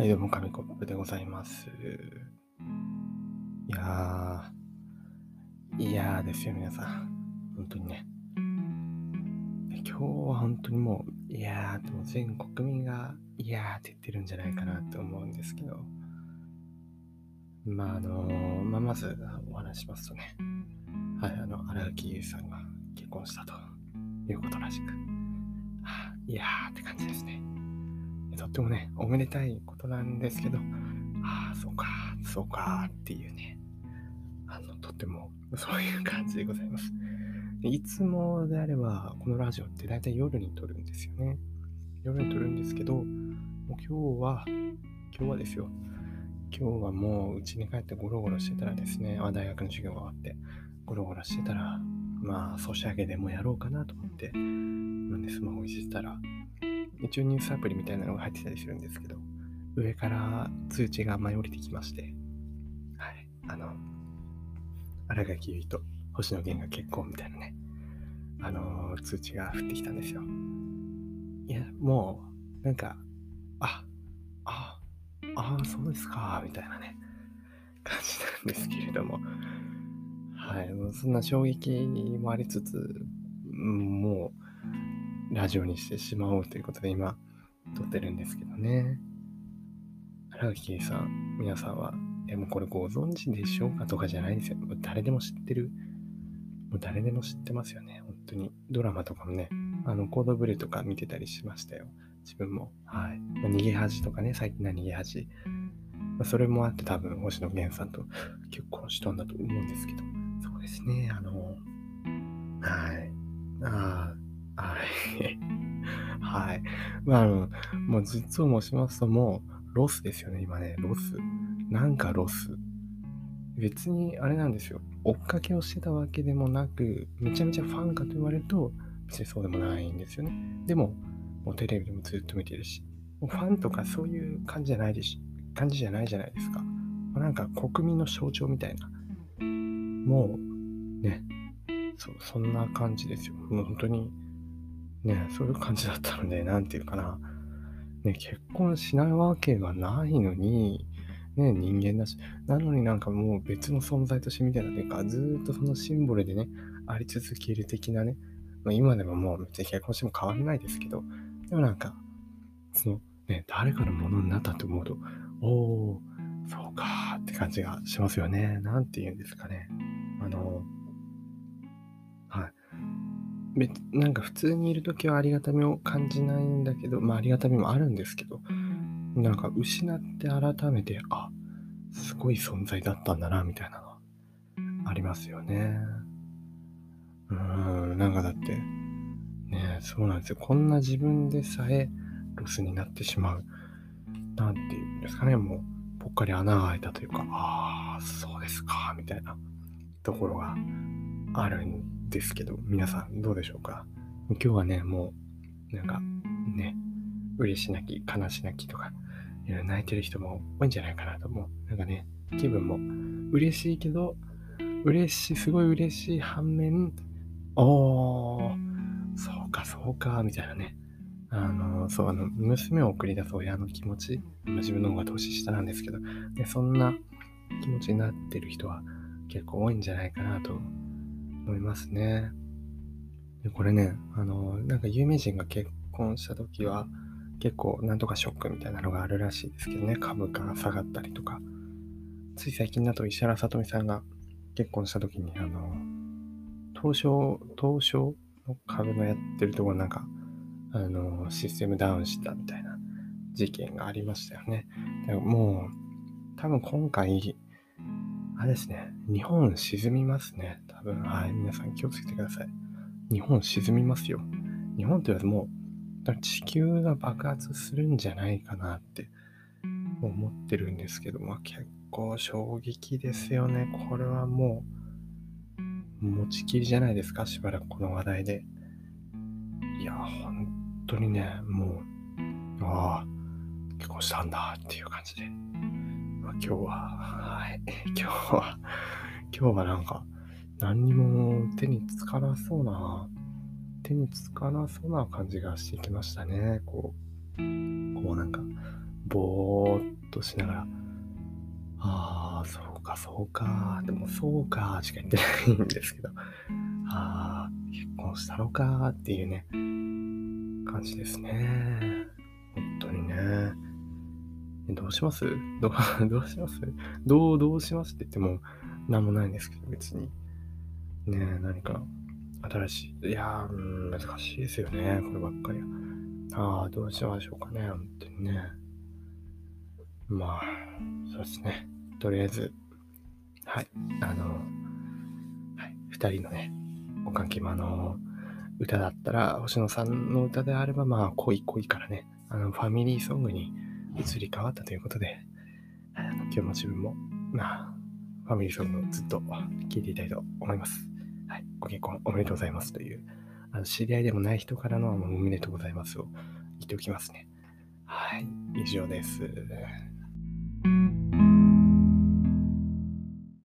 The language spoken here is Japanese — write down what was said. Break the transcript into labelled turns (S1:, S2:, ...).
S1: はい、どうも、紙コップでございます。いやー、いやーですよ、皆さん。本当にね。今日は本当にもう、いやーっても全国民が、いやーって言ってるんじゃないかなって思うんですけど、まあ、あのーまあ、まずお話しますとね、はい、あの、荒垣結衣さんが結婚したということらしく、あいやーって感じですね。とってもね、おめでたいことなんですけど、ああ、そうか、そうかっていうね、あの、とってもそういう感じでございます。いつもであれば、このラジオって大体夜に撮るんですよね。夜に撮るんですけど、もう今日は、今日はですよ。今日はもう家に帰ってゴロゴロしてたらですね、あ大学の授業が終わって、ゴロゴロしてたら、まあ、ソシャゲでもやろうかなと思って、なんでスマホいじったら、一応ニュースアプリみたいなのが入ってたりするんですけど、上から通知が舞い降りてきまして、はい、あの、荒垣結衣と星野源が結婚みたいなね、あのー通知が降ってきたんですよ。いや、もう、なんか、あ、あ、ああ、そうですか、みたいなね、感じなんですけれども、はい、もうそんな衝撃もありつつ、もう、ラジオにしてしまおうということで今、撮ってるんですけどね。荒木さん、皆さんは、え、もうこれご存知でしょうかとかじゃないですよ。誰でも知ってる。もう誰でも知ってますよね。本当に。ドラマとかもね、あの、コードブルーとか見てたりしましたよ。自分も。はい。ま、逃げ恥とかね、最近の逃げ恥。まあ、それもあって多分、星野源さんと 結婚したんだと思うんですけど、そうですね、あの、はい。ああ、はい。はい。まあ、あの、もう実を申しますと、もう、ロスですよね、今ね、ロス。なんかロス。別に、あれなんですよ。追っかけをしてたわけでもなく、めちゃめちゃファンかと言われると、別にそうでもないんですよね。でも、もうテレビでもずっと見てるし、もうファンとかそういう感じじゃないです感じじゃないじゃないですか。なんか国民の象徴みたいな。もう、ね、そそんな感じですよ。もう本当に、ね、そういう感じだったので、なんていうかな。ね、結婚しないわけがないのに、ね、人間だし、なのになんかもう別の存在としてみたいなというか、ずーっとそのシンボルでね、あり続ける的なね、まあ、今でももう別に結婚しても変わらないですけど、でもなんか、そのね、誰かのものになったと思うと、おー、そうかーって感じがしますよね。なんて言うんですかね。あの、はい。別なんか普通にいるときはありがたみを感じないんだけど、まあありがたみもあるんですけど、なんか失って改めて、あ、すごい存在だったんだな、みたいなのありますよね。うーん、なんかだって、ねそうなんですよ。こんな自分でさえロスになってしまう。なんていうんですかね、もう、ぽっかり穴が開いたというか、ああ、そうですか、みたいなところがあるんですけど、皆さんどうでしょうか？今日はね、もう、なんか、ね、嬉し泣き、悲し泣きとか、いろいろ泣いてる人も多いんじゃないかなと思う。なんかね、気分も嬉しいけど、嬉しい、すごい嬉しい反面、おー、そうか、そうか、みたいなね。あの、そう、あの、娘を送り出す親の気持ち、ま自分の方が年下なんですけど、でそんな気持ちになってる人は結構多いんじゃないかなと思いますね。でこれね、あの、なんか有名人が結婚した時は、結構なんとかショックみたいなのがあるらしいですけどね、株価が下がったりとか。つい最近だと石原さとみさんが結婚した時に、あの、東証、東証の株のやってるところなんか、あの、システムダウンしたみたいな事件がありましたよね。でもう、多分今回、あれですね、日本沈みますね。多分、はい、皆さん気をつけてください。日本沈みますよ。日本ってもう、だか地球が爆発するんじゃないかなって思ってるんですけど、まあ結構衝撃ですよね。これはもう、持ちきりじゃないですか、しばらくこの話題で。いや、本当にね、もう、ああ、結婚したんだっていう感じで。まあ、今日は、はい、今日は、今日はなんか、何にも手につかなそうな、手につかなそうな感じがしてきましたね。こう、こうなんか、ぼーっとしながら、ああ、そうか、そうか、でもそうか、しか言ってないんですけど、ああ、結婚したのかっていうね、感じですね。本当にね。どうします？どうどうします？どう、どうしますって言っても、なんもないんですけど、別に。ね、何か新しい。いやー、難しいですよね、こればっかりは。ああ、どうしましょうかね、本当にね。まあ、そうですね。とりあえず、はい、あの、はい、二人のね、おかんきまの歌だったら、星野さんの歌であれば、まあ、恋恋からね、あの、ファミリーソングに移り変わったということで、今日も自分も、まあ、ファミリーソングをずっと聴いていたいと思います。はい、ご結婚おめでとうございますという、あの知り合いでもない人からのおめでとうございますを言っておきますね。はい、以上です。